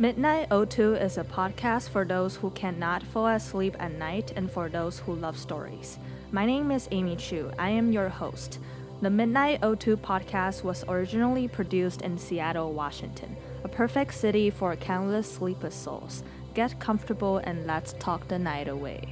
Midnight O2 is a podcast for those who cannot fall asleep at night and for those who love stories. My name is Amy Chu. I am your host. The Midnight O2 podcast was originally produced in Seattle, Washington, a perfect city for countless sleepless souls. Get comfortable and let's talk the night away.